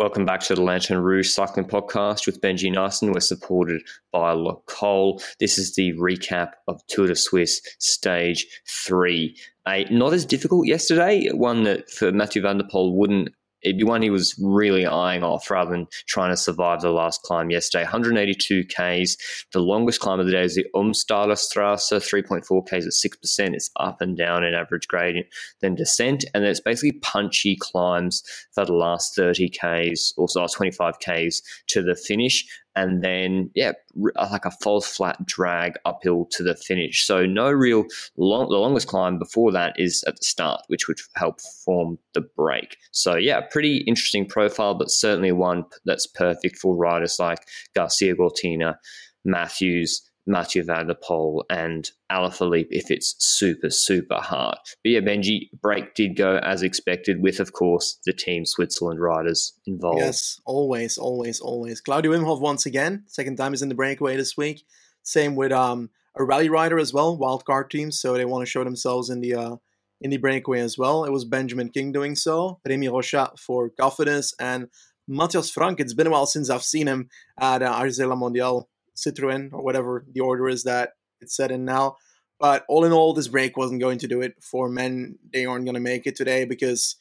Welcome back to the Lanterne Rouge Cycling Podcast with Benji Naesen. We're supported by Le Col. This is the recap of Tour de Suisse Stage 3. A not as difficult yesterday, one that for Mathieu van der Poel wouldn't it'd be one he was really eyeing off rather than trying to survive the last climb yesterday. 182 Ks. The longest climb of the day is the Ulmstaler Strasse, 3.4 Ks at 6%. It's up and down in average gradient, then descent. And then it's basically punchy climbs for the last 30 Ks, also 25 Ks to the finish and then yeah, uh, like a false flat drag uphill to the finish. So no real long. The longest climb before that is at the start, which would help form the break. So yeah, pretty interesting profile, but certainly one that's perfect for riders like Garcia Cortina, Matthews, Mathieu van der Poel and Alaphilippe if it's super, super hard. But yeah, Benji, break did go as expected with, of course, the Team Switzerland riders involved. Yes, always, always, always. Claudio Imhof once again, second time is in the breakaway this week. Same with um, a rally rider as well, wildcard team, so they want to show themselves in the uh, in the breakaway as well. It was Benjamin King doing so, Remy Rochas for Cofidis, and Mathias Frank. It's been a while since I've seen him at uh, AG2R La Mondiale Citroën or whatever the order is that it's set in now. But all in all, this break wasn't going to do it for men. They aren't going to make it today because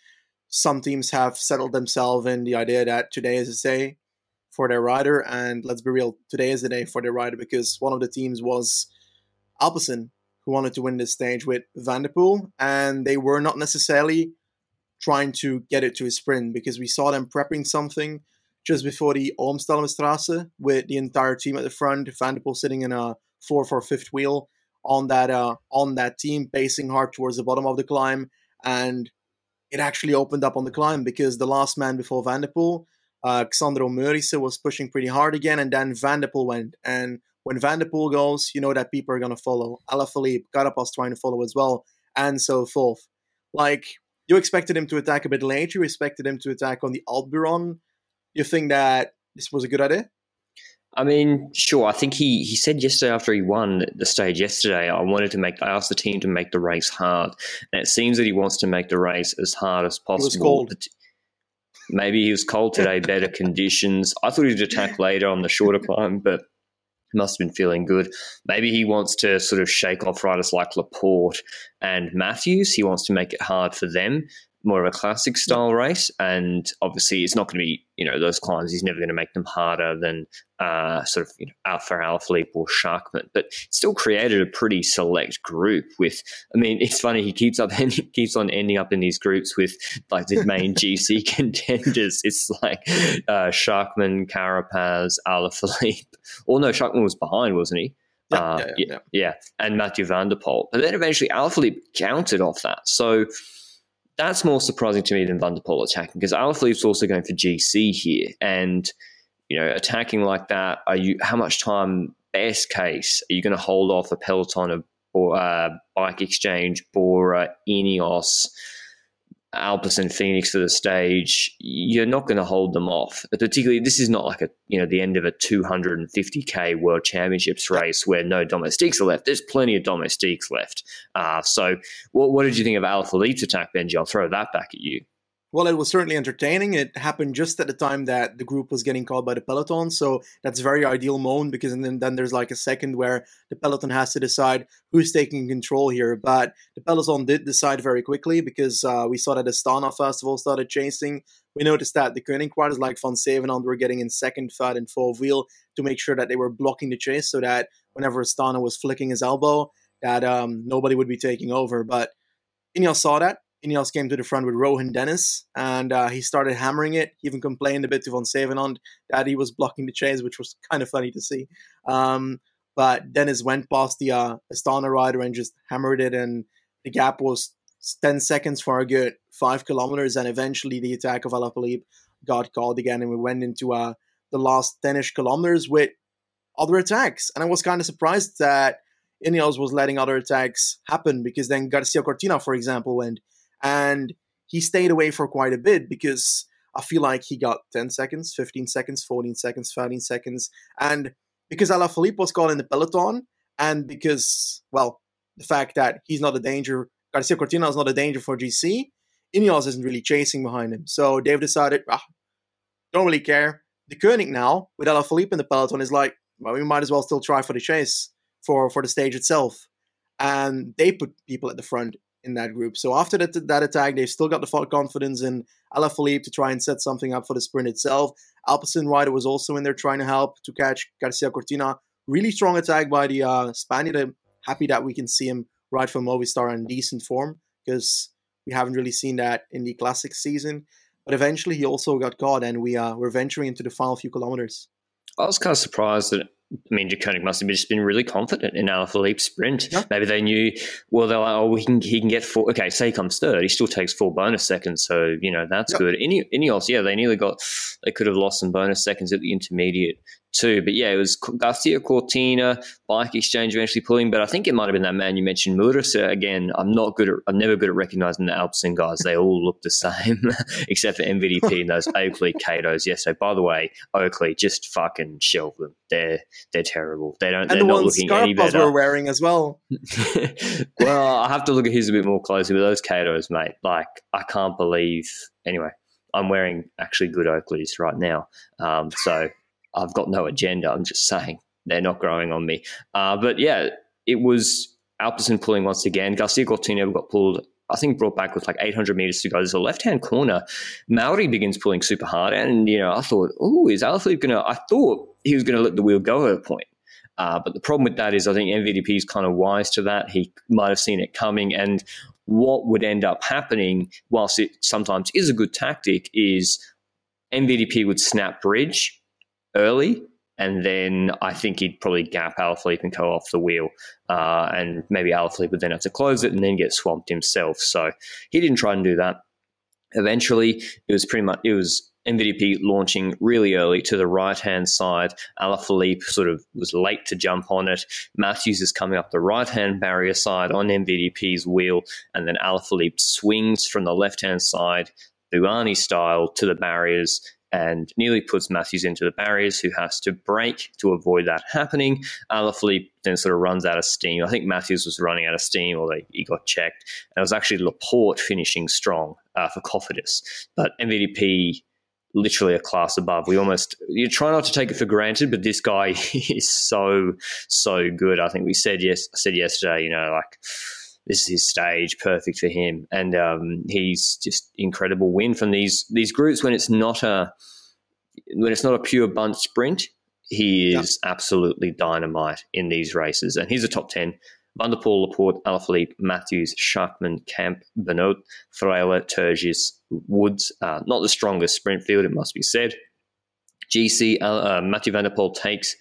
some teams have settled themselves in the idea that today is a day for their rider. And let's be real, today is the day for their rider because one of the teams was Alpecin, who wanted to win this stage with Van der Poel. And they were not necessarily trying to get it to a sprint because we saw them prepping something just before the Ulmstaller with the entire team at the front, Van der Poel sitting in a four for fifth wheel on that uh, on that team, pacing hard towards the bottom of the climb, and it actually opened up on the climb because the last man before Van der Poel, uh, Xandro Meurisse, was pushing pretty hard again, and then Van der Poel went. And when Van der Poel goes, you know that people are going to follow. Alaphilippe, Carapaz trying to follow as well, and so forth. Like, you expected him to attack a bit later, you expected him to attack on the Alpbiron, you think that this was a good idea? I mean, sure. I think he, he said yesterday after he won the stage yesterday, I wanted to make, I asked the team to make the race hard. And it seems that he wants to make the race as hard as possible. It was cold. Maybe he was cold today, better conditions. I thought he'd attack later on the shorter climb, but must have been feeling good. Maybe he wants to sort of shake off riders like Laporte and Matthews. He wants to make it hard for them more of a classic style race, and obviously it's not going to be you know those climbs. He's never going to make them harder than uh, sort of you know, Alpha Alaphilippe or Schachmann, but still created a pretty select group. With I mean, it's funny he keeps up and keeps on ending up in these groups with like the main GC contenders. It's like uh, Schachmann, Carapaz, Alaphilippe. Or no, Schachmann was behind, wasn't he? Yeah, uh, yeah, yeah, yeah, and Matthew van. But then eventually Alaphilippe counted off that. So that's more surprising to me than Van der Poel attacking because Alaphilippe's also going for GC here, and you know, attacking like that, are you? How much time? Best case, are you going to hold off a peloton of or uh, bike exchange, Bora, Ineos? Alpecin Fenix for the stage, you're not going to hold them off. Particularly, this is not like a you know the end of a 250k World Championships race where no domestiques are left. There's plenty of domestiques left. Uh, so, what, what did you think of Alaphilippe's attack, Benji? I'll throw that back at you. Well, it was certainly entertaining. It happened just at the time that the group was getting called by the peloton, so that's very ideal moment because then, then there's like a second where the peloton has to decide who's taking control here. But the peloton did decide very quickly because uh, we saw that Astana first of all started chasing. We noticed that the Deceuninck riders like Van Zevenand were getting in second, third, and fourth wheel to make sure that they were blocking the chase so that whenever Astana was flicking his elbow, that um, nobody would be taking over. But Ineos saw that Ineos came to the front with Rohan Dennis, and uh, he started hammering it. He even complained a bit to Van Zevenand that he was blocking the chase, which was kind of funny to see. Um, but Dennis went past the uh, Astana rider and just hammered it, and the gap was 10 seconds for a good five kilometers, and eventually the attack of Alaphilippe got called again, and we went into uh, the last 10 ish kilometers with other attacks. And I was kind of surprised that Ineos was letting other attacks happen because then Garcia Cortina, for example, went and he stayed away for quite a bit because I feel like he got 10 seconds, 15 seconds, 14 seconds, 13 seconds. And because Alaphilippe was caught in the peloton, and because, well, the fact that he's not a danger, Garcia Cortina is not a danger for GC, Ineos isn't really chasing behind him. So they've decided, ah, don't really care. The Deceuninck now, with Alaphilippe in the peloton, is like, well, we might as well still try for the chase for, for the stage itself. And they put people at the front in that group. So after that, that attack, they've still got the confidence in Alaphilippe to try and set something up for the sprint itself. Alpecin Rider was also in there trying to help to catch Garcia Cortina. Really strong attack by the uh, Spaniard. I'm happy that we can see him ride for Movistar in decent form because we haven't really seen that in the classic season. But eventually, he also got caught, and we uh, we're venturing into the final few kilometers. I was kind of surprised that I mean, Deceuninck must have just been really confident in Alaphilippe's sprint. Yeah. Maybe they knew, well, they're like, oh, he can, he can get four. Okay, say he comes third. He still takes four bonus seconds. So, you know, that's yep. good. Ineos, yeah, they nearly got, they could have lost some bonus seconds at the intermediate too. But yeah, it was Garcia Cortina, Bike Exchange eventually pulling. But I think it might have been that man you mentioned, Meurisse. Again, I'm not good at, I'm never good at recognizing the Alpecin guys. They all look the same, except for MVDP and those Oakley Katos. Yes. So by the way, Oakley, just fucking shelve them. They're they're terrible. They don't. And they're the not looking any better. were wearing as well. well, I have to look at his a bit more closely. But those Katos, mate, like I can't believe. Anyway, I'm wearing actually good Oakleys right now. Um, so I've got no agenda. I'm just saying they're not growing on me. Uh, but yeah, it was Alpecin pulling once again. Garcia Cortina got pulled, I think, brought back with like 800 meters to go. There's a left hand corner. Mauri begins pulling super hard. And, you know, I thought, oh, is Alaphilippe going to, I thought he was going to let the wheel go at a point. Uh, but the problem with that is I think MVDP is kind of wise to that. He might have seen it coming. And what would end up happening, whilst it sometimes is a good tactic, is MVDP would snap bridge early. And then I think he'd probably gap Alaphilippe and go off the wheel. Uh, and maybe Alaphilippe would then have to close it and then get swamped himself. So he didn't try and do that. Eventually, it was pretty much, it was MVDP launching really early to the right hand side. Alaphilippe sort of was late to jump on it. Matthews is coming up the right hand barrier side on MVDP's wheel, and then Alaphilippe swings from the left hand side, Bouhanni style, to the barriers and nearly puts Matthews into the barriers, who has to break to avoid that happening. Alaphilippe then sort of runs out of steam. I think Matthews was running out of steam, or he got checked. And it was actually Laporte finishing strong uh, for Cofidis. But MVDP literally a class above. We almost you try not to take it for granted, but this guy is so so good. I think we said yes said yesterday, you know, like this is his stage, perfect for him, and um, he's just incredible win from these these groups when it's not a when it's not a pure bunt sprint. He is yep. absolutely dynamite in these races, and he's a top ten. Van der Poel, Laporte, Alaphilippe, Matthews, Schachmann, Kamp, Benoot, Freyler, Turgis, Woods. Uh, not the strongest sprint field, it must be said. GC, uh, uh, Matthew Van der Poel takes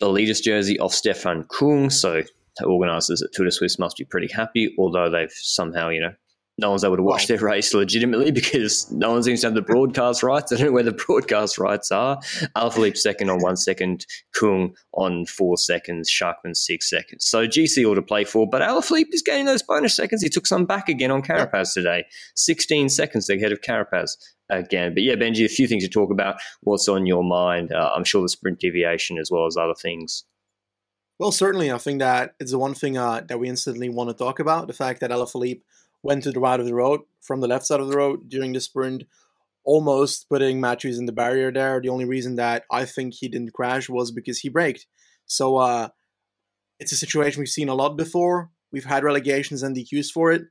the leader's jersey off Stefan Kung, so organisers at Tour de Suisse must be pretty happy, although they've somehow, you know, no one's able to watch their race legitimately because no one seems to have the broadcast rights. I don't know where the broadcast rights are. Alaphilippe second on one second, Kung on four seconds, Schachmann six seconds. So GC all to play for, but Alaphilippe is gaining those bonus seconds. He took some back again on Carapaz today. 16 seconds ahead of Carapaz again. But yeah, Benji, a few things to talk about. What's on your mind? Uh, I'm sure the sprint deviation as well as other things. Well, certainly, I think that it's the one thing uh, that we instantly want to talk about: the fact that Alaphilippe went to the right of the road from the left side of the road during the sprint, almost putting Matthews in the barrier there. The only reason that I think he didn't crash was because he braked. So uh, it's a situation we've seen a lot before. We've had relegations and DQs for it,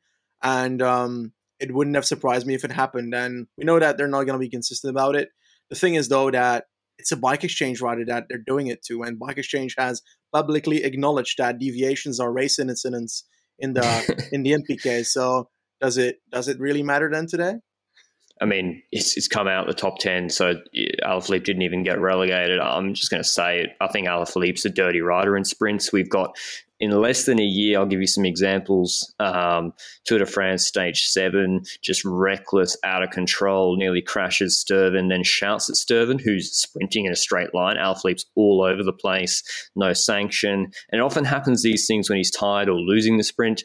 and um, it wouldn't have surprised me if it happened. And we know that they're not going to be consistent about it. The thing is, though, that it's a bike exchange rider that they're doing it to, and bike exchange has publicly acknowledged that deviations are race incidents in the in the NPK. So does it does it really matter then today? I mean, it's, it's come out the top 10, so Alaphilippe didn't even get relegated. I'm just going to say it. I think Alaphilippe's a dirty rider in sprints. We've got in less than a year, I'll give you some examples. Um, Tour de France stage seven, just reckless, out of control, nearly crashes Stuyven, then shouts at Stuyven, who's sprinting in a straight line. Alaphilippe's all over the place, no sanction. And it often happens these things when he's tired or losing the sprint.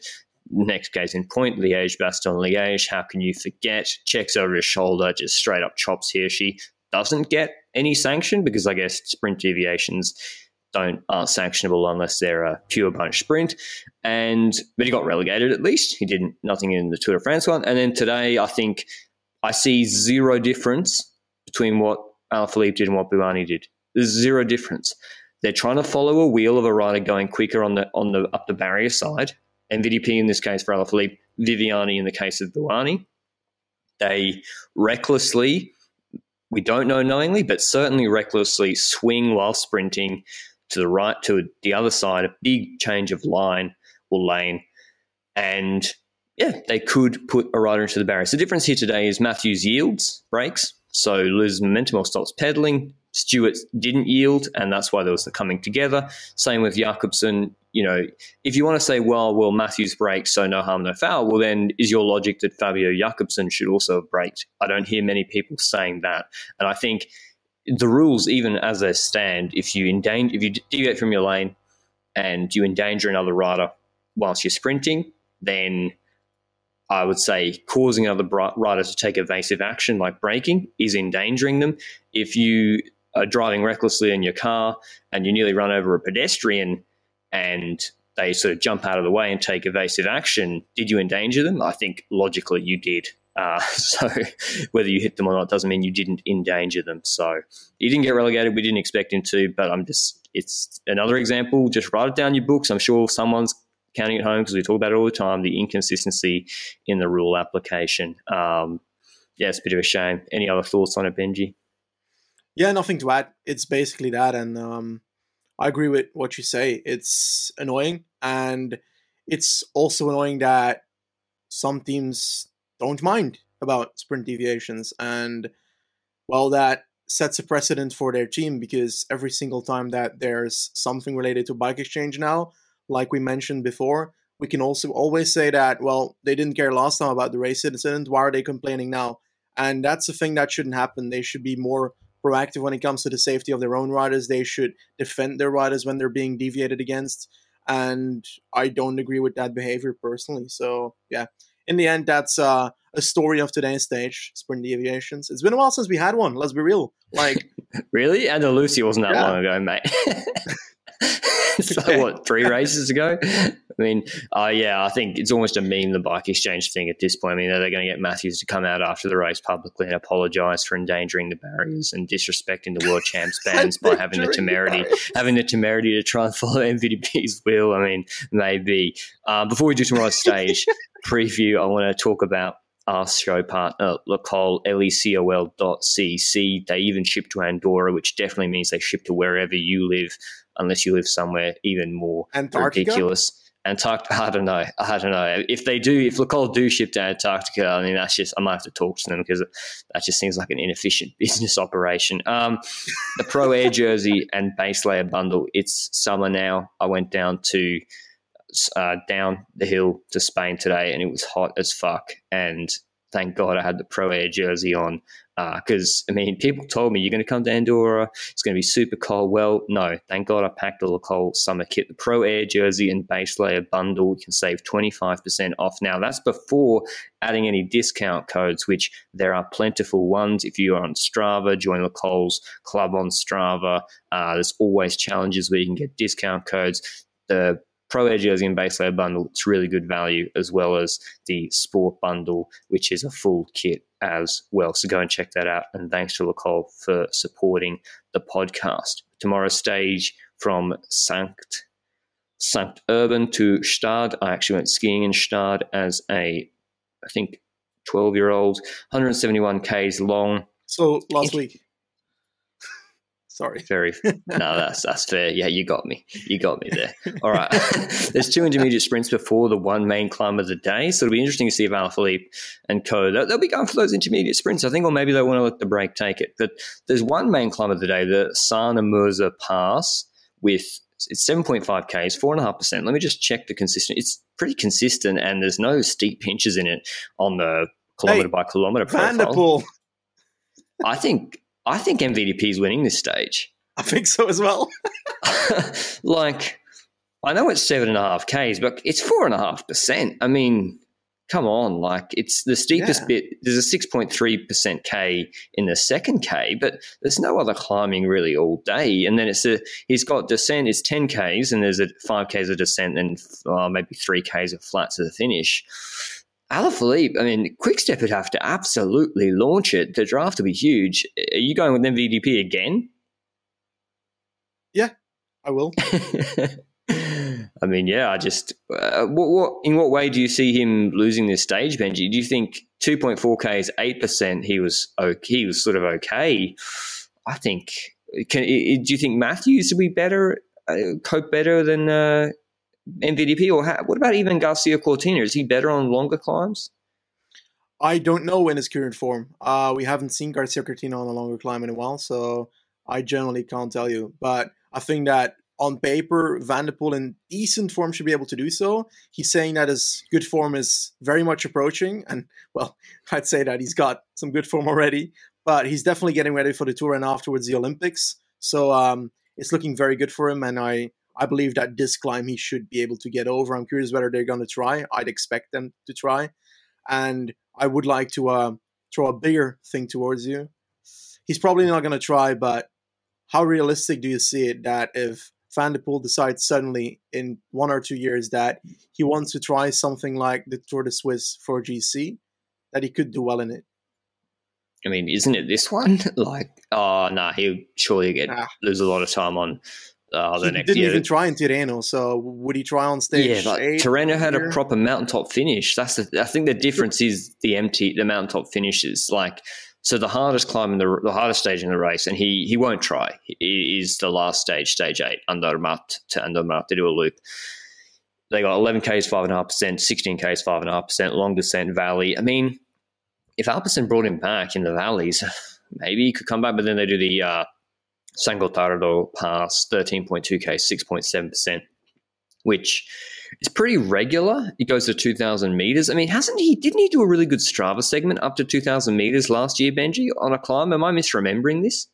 Next case in point, Liège, Bastogne, Liège. How can you forget? Checks over his shoulder, just straight up chops Hirschi. Doesn't get any sanction because I guess sprint deviations don't aren't sanctionable unless they're a pure bunch sprint. And but he got relegated at least. He didn't nothing in the Tour de France one. And then today, I think I see zero difference between what Alaphilippe did and what Bouhanni did. There's zero difference. They're trying to follow a wheel of a rider going quicker on the on the up the barrier side. VDP in this case for Alaphilippe, Viviani in the case of Bouhanni. They recklessly, we don't know knowingly, but certainly recklessly swing while sprinting to the right, to the other side, a big change of line or lane. And yeah, they could put a rider into the barriers. The difference here today is Matthews yields, breaks, so loses momentum or stops pedaling. Stewart didn't yield, and that's why there was the coming together. Same with Jakobsen. You know, if you want to say, well, well, Matthews brakes, so no harm, no foul, well, then is your logic that Fabio Jakobsen should also have braked? I don't hear many people saying that. And I think the rules, even as they stand, if you endanger, if you deviate from your lane and you endanger another rider whilst you're sprinting, then I would say causing another rider to take evasive action like braking is endangering them. If you are driving recklessly in your car and you nearly run over a pedestrian and they sort of jump out of the way and take evasive action, did you endanger them? I think logically you did. Uh, so whether you hit them or not doesn't mean you didn't endanger them. So he didn't get relegated. We didn't expect him to, but I'm just, it's another example. Just write it down your books. I'm sure someone's counting at home because we talk about it all the time the inconsistency in the rule application. Um, yeah, it's a bit of a shame. Any other thoughts on it, Benji? Yeah, nothing to add. It's basically that. And um, I agree with what you say. It's annoying. And it's also annoying that some teams don't mind about sprint deviations. And well, that sets a precedent for their team because every single time that there's something related to bike exchange now, like we mentioned before, we can also always say that, well, they didn't care last time about the race incident. Why are they complaining now? And that's a thing that shouldn't happen. They should be more proactive when it comes to the safety of their own riders. They should defend their riders when they're being deviated against. And I don't agree with that behavior personally. So, yeah, in the end, that's uh, a story of today's stage, sprint deviations. It's been a while since we had one. Let's be real. Like, really? Andalusia wasn't that yeah. long ago, mate. so what? Three races ago? I mean, uh, yeah, I think it's almost a meme the bike exchange thing at this point. I mean, they're going to get Matthews to come out after the race publicly and apologise for endangering the barriers and disrespecting the world champs bands by having the temerity, having the temerity to try and follow MVDP's will. I mean, maybe. Uh, before we do tomorrow's stage preview, I want to talk about our show partner, Lecol, lecol.cc. They even ship to Andorra, which definitely means they ship to wherever you live unless you live somewhere even more Antarctica? ridiculous. Antarctica, I don't know. I don't know. If they do, if Lecol do ship to Antarctica, I mean, that's just, I might have to talk to them because that just seems like an inefficient business operation. Um, the Pro Air jersey and base layer bundle, it's summer now. I went down to, uh, down the hill to Spain today and it was hot as fuck. And thank God I had the Pro Air jersey on because uh, I mean, people told me you're going to come to Andorra, it's going to be super cold. Well, no, thank God I packed a little cold summer kit. The Pro Air jersey and base layer bundle, you can save 25% off now. That's before adding any discount codes, which there are plentiful ones. If you're on Strava, join Lecol's club on Strava. Uh, there's always challenges where you can get discount codes. The Pro Air Jersey and Base Layer bundle, it's really good value, as well as the Sport bundle, which is a full kit as well. So go and check that out. And thanks to Lecol for supporting the podcast. Tomorrow's stage from Sankt Sankt Urban to Gstaad. I actually went skiing in Gstaad as a, I think, 12 year old, 171 Ks long. So last week. Sorry. Very no, that's that's fair. Yeah, you got me. You got me there. All right. There's two intermediate sprints before the one main climb of the day, so it'll be interesting to see if Alaphilippe and Co. They'll, they'll, be going for those intermediate sprints, I think, or maybe they want to let the break take it. But there's one main climb of the day, the Sarne Pass, with it's 7.5 Ks, 4.5%. Let me just check the consistent. It's pretty consistent and there's no steep pinches in it on the kilometer Hey, by kilometer profile. der Poel. I think I think MVDP is winning this stage. I think so as well. like, I know it's seven and a half Ks, but it's four and a half percent. I mean, come on, like it's the steepest Yeah. bit. There's a six point three percent K in the second K, but there's no other climbing really all day. And then it's a he's got descent is ten Ks, and there's a five Ks of descent, and uh, maybe three Ks of flat to the finish. Alaphilippe, I mean, Quickstep would have to absolutely launch it. The draft would be huge. Are you going with MVDP again? Yeah, I will. I mean, yeah, I just uh, what, what in what way do you see him losing this stage, Benji? Do you think 2.4k is eight percent? He was okay. He was sort of okay. I think. Can do you think Matthews will be better, uh, cope better than uh, MVDP, or what about even Garcia Cortina? Is he better on longer climbs? I don't know in his current form. Uh, we haven't seen Garcia Cortina on a longer climb in a while, so I generally can't tell you. But I think that on paper, Van der Poel in decent form should be able to do so. He's saying that his good form is very much approaching, and well, I'd say that he's got some good form already, but he's definitely getting ready for the tour and afterwards the Olympics. So um, it's looking very good for him, and I I believe that this climb he should be able to get over. I'm curious whether they're going to try. I'd expect them to try, and I would like to uh, throw a bigger thing towards you. He's probably not going to try, but how realistic do you see it that if Van der Poel decides suddenly in one or two years that he wants to try something like the Tour de Suisse for GC, that he could do well in it? I mean, isn't it this one? like, oh, nah, he'll surely get Nah. lose a lot of time on uh, he next didn't year. even try in Tirreno, so would he try on stage? Yeah, eight Tirreno had a proper mountaintop finish. That's the, I think the difference is the empty, the mountaintop finishes. Like, so the hardest climb in the, the hardest stage in the race, and he he won't try. He, is the last stage, stage eight, Andermatt to Andermatt to do a loop. They got 11 k's, five and a half percent, 16 k's, five and a half percent, long descent valley. I mean, if Alpecin brought him back in the valleys, maybe he could come back. But then they do the uh, San Gottardo pass, 13.2k, 6.7%, which is pretty regular. It goes to 2,000 meters. I mean, hasn't he, didn't he do a really good Strava segment up to 2,000 meters last year, Benji, on a climb? Am I misremembering this?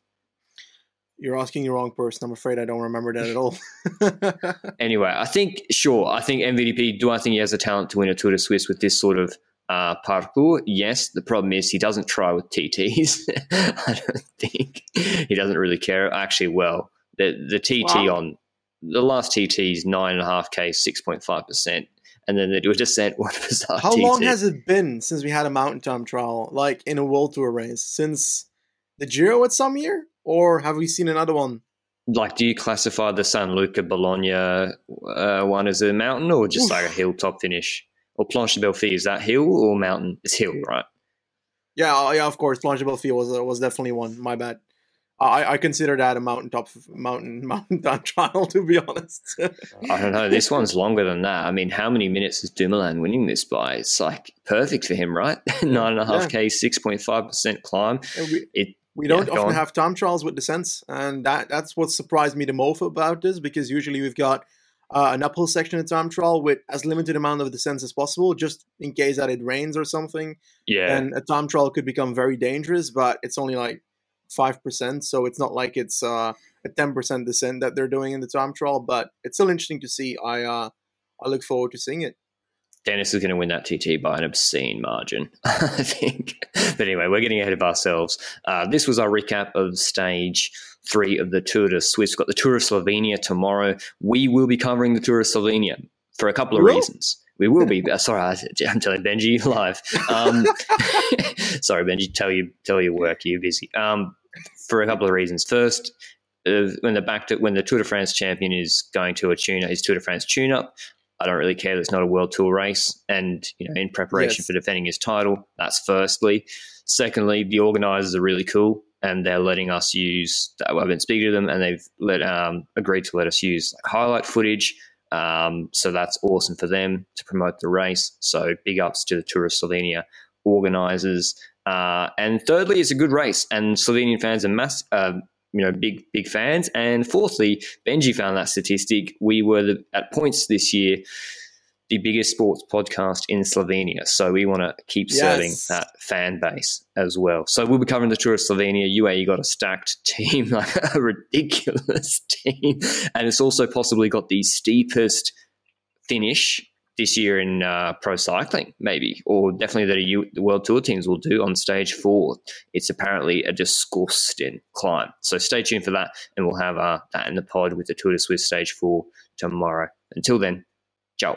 You're asking the wrong person. I'm afraid I don't remember that at all. Anyway, I think, sure, I think MVDP, do I think he has the talent to win a Tour de Suisse with this sort of uh, parcours? Yes. The problem is he doesn't try with TTs. I don't think he doesn't really care. Actually, well, the the TT Wow. on the last TT is nine and a half k, six point five percent, and then they do a descent. Bizarre How TT. long has it been since we had a mountain time trial, like in a World Tour race? Since the Giro at some year? Or have we seen another one? like? Do you classify the San Luca Bologna uh, one as a mountain or just Oof. like a hilltop finish? Or Planche de Belfi is that hill or mountain? It's hill, right? Yeah, uh, yeah, of course. Planche de Belfi was uh, was definitely one. My bad. I I consider that a mountaintop mountain mountain time trial. To be honest, I don't know. This one's longer than that. I mean, how many minutes is Dumoulin winning this by? It's like perfect for him, right? Nine and a half k, six point five percent climb. we, It we Yeah, don't often on. have time trials with descents, and that that's what surprised me the most about this because usually we've got uh, an uphill section of time trial with as limited amount of descents as possible, just in case that it rains or something. yeah, and a time trial could become very dangerous but it's only like 5% so it's not like it's uh, a 10% descent that they're doing in the time trial but it's still interesting to see i uh, i look forward to seeing it Dennis is going to win that TT by an obscene margin, I think. But anyway, we're getting ahead of ourselves. Uh, this was our recap of stage three of the Tour de Suisse. We've got the Tour of Slovenia tomorrow. We will be covering the Tour of Slovenia for a couple of will? reasons. We will be. uh, Sorry, I'm telling Benji live. Um, sorry, Benji. Tell you, tell your work. You're busy. Um, for a couple of reasons. First, uh, when the back to when the Tour de France champion is going to a tune his Tour de France tune up, I don't really care. that It's not a world tour race, and you know, in preparation Yes. for defending his title. That's firstly. Secondly, the organisers are really cool, and they're letting us use. I've been speaking to them, and they've let um, agreed to let us use like, highlight footage. Um, so that's awesome for them to promote the race. So big ups to the Tour of Slovenia organisers. Uh, and thirdly, it's a good race, and Slovenian fans are mass, uh, you know, big big fans. And fourthly, Benji found that statistic. We were the, at points this year the biggest sports podcast in Slovenia. So we want to keep yes. serving that fan base as well. So we'll be covering the Tour of Slovenia. UAE got a stacked team, like a ridiculous team. And it's also possibly got the steepest finish this year in uh, pro cycling, maybe, or definitely that U- the World Tour teams will do on stage four. It's apparently a disgusting climb. So stay tuned for that, and we'll have uh, that in the pod with the Tour de Suisse stage four tomorrow. Until then, ciao.